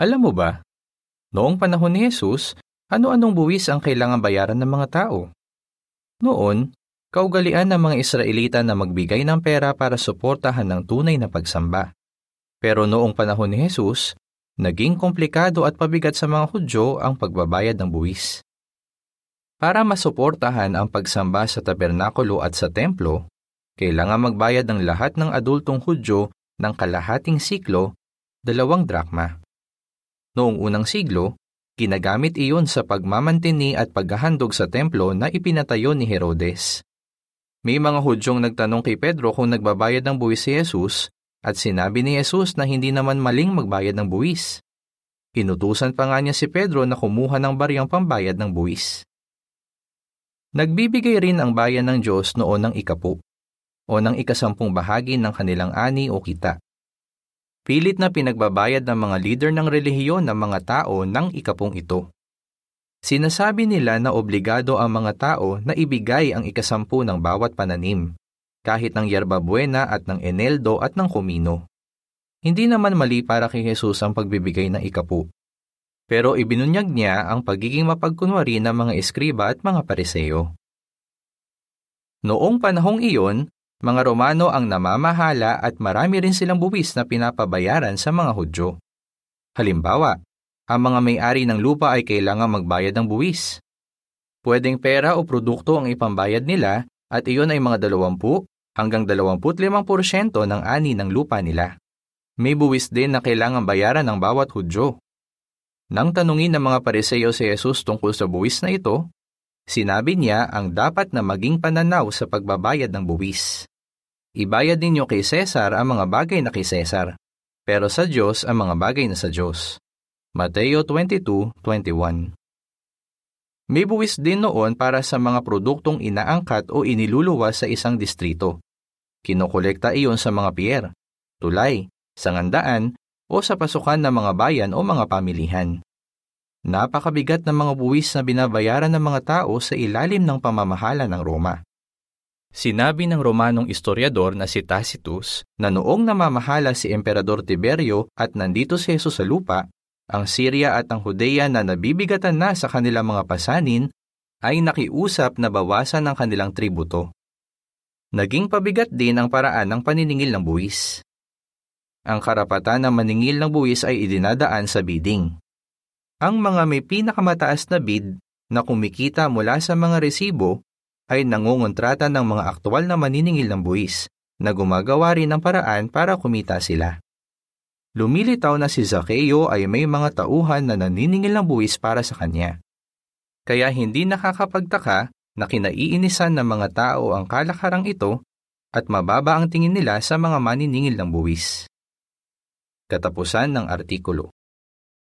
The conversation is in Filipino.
Alam mo ba, noong panahon ni Jesus, ano-anong buwis ang kailangan bayaran ng mga tao? Noon, kaugalian ng mga Israelita na magbigay ng pera para suportahan ng tunay na pagsamba. Pero noong panahon ni Jesus, naging komplikado at pabigat sa mga Hudyo ang pagbabayad ng buwis. Para masuportahan ang pagsamba sa tabernakulo at sa templo, kailangan magbayad ng lahat ng adultong Hudyo ng kalahating siklo, dalawang drakma. Noong unang siglo, ginagamit iyon sa pagmamantini at paghahandog sa templo na ipinatayo ni Herodes. May mga Hudyong nagtanong kay Pedro kung nagbabayad ng buwis si Jesus at sinabi ni Jesus na hindi naman maling magbayad ng buwis. Inutusan pa nga niya si Pedro na kumuha ng bariyang pambayad ng buwis. Nagbibigay rin ang bayan ng Diyos noon ng ikapu o ng ikasampung bahagi ng kanilang ani o kita. Pilit na pinagbabayad ng mga leader ng relihiyon ng mga tao ng ikapong ito. Sinasabi nila na obligado ang mga tao na ibigay ang ikasampu ng bawat pananim, kahit ng yerba buena at ng eneldo at ng kumino. Hindi naman mali para kay Jesus ang pagbibigay ng ikapu. Pero ibinunyag niya ang pagiging mapagkunwari ng mga eskriba at mga pariseo. Noong panahong iyon, mga Romano ang namamahala at marami rin silang buwis na pinapabayaran sa mga Hudyo. Halimbawa, ang mga may-ari ng lupa ay kailangang magbayad ng buwis. Pwedeng pera o produkto ang ipambayad nila at iyon ay mga 20 hanggang 25% ng ani ng lupa nila. May buwis din na kailangang bayaran ng bawat Hudyo. Nang tanungin ng mga pariseo si Jesus tungkol sa buwis na ito, sinabi niya ang dapat na maging pananaw sa pagbabayad ng buwis. Ibayad ninyo kay Cesar ang mga bagay na kay Cesar, pero sa Diyos ang mga bagay na sa Diyos. Mateo 22:21. May buwis din noon para sa mga produktong inaangkat o iniluluwas sa isang distrito. Kinokolekta iyon sa mga pier, tulay, sangandaan, o sa pasukan ng mga bayan o mga pamilihan. Napakabigat ng mga buwis na binabayaran ng mga tao sa ilalim ng pamamahala ng Roma. Sinabi ng Romanong historiador na si Tacitus na noong namamahala si Emperador Tiberio at nandito si Jesus sa lupa, ang Syria at ang Judea na nabibigatan na sa kanilang mga pasanin ay nakiusap na bawasan ang kanilang tributo. Naging pabigat din ang paraan ng paniningil ng buwis. Ang karapatan ng maningil ng buwis ay idinadaan sa bidding. Ang mga may pinakamataas na bid na kumikita mula sa mga resibo ay nangungontrata ng mga aktwal na maniningil ng buwis na gumagawa rin ng paraan para kumita sila. Lumilitaw na si Zaccheo ay may mga tauhan na naniningil ng buwis para sa kanya. Kaya hindi nakakapagtaka na kinaiinisan ng mga tao ang kalakarang ito at mababa ang tingin nila sa mga maniningil ng buwis. Katapusan ng artikulo.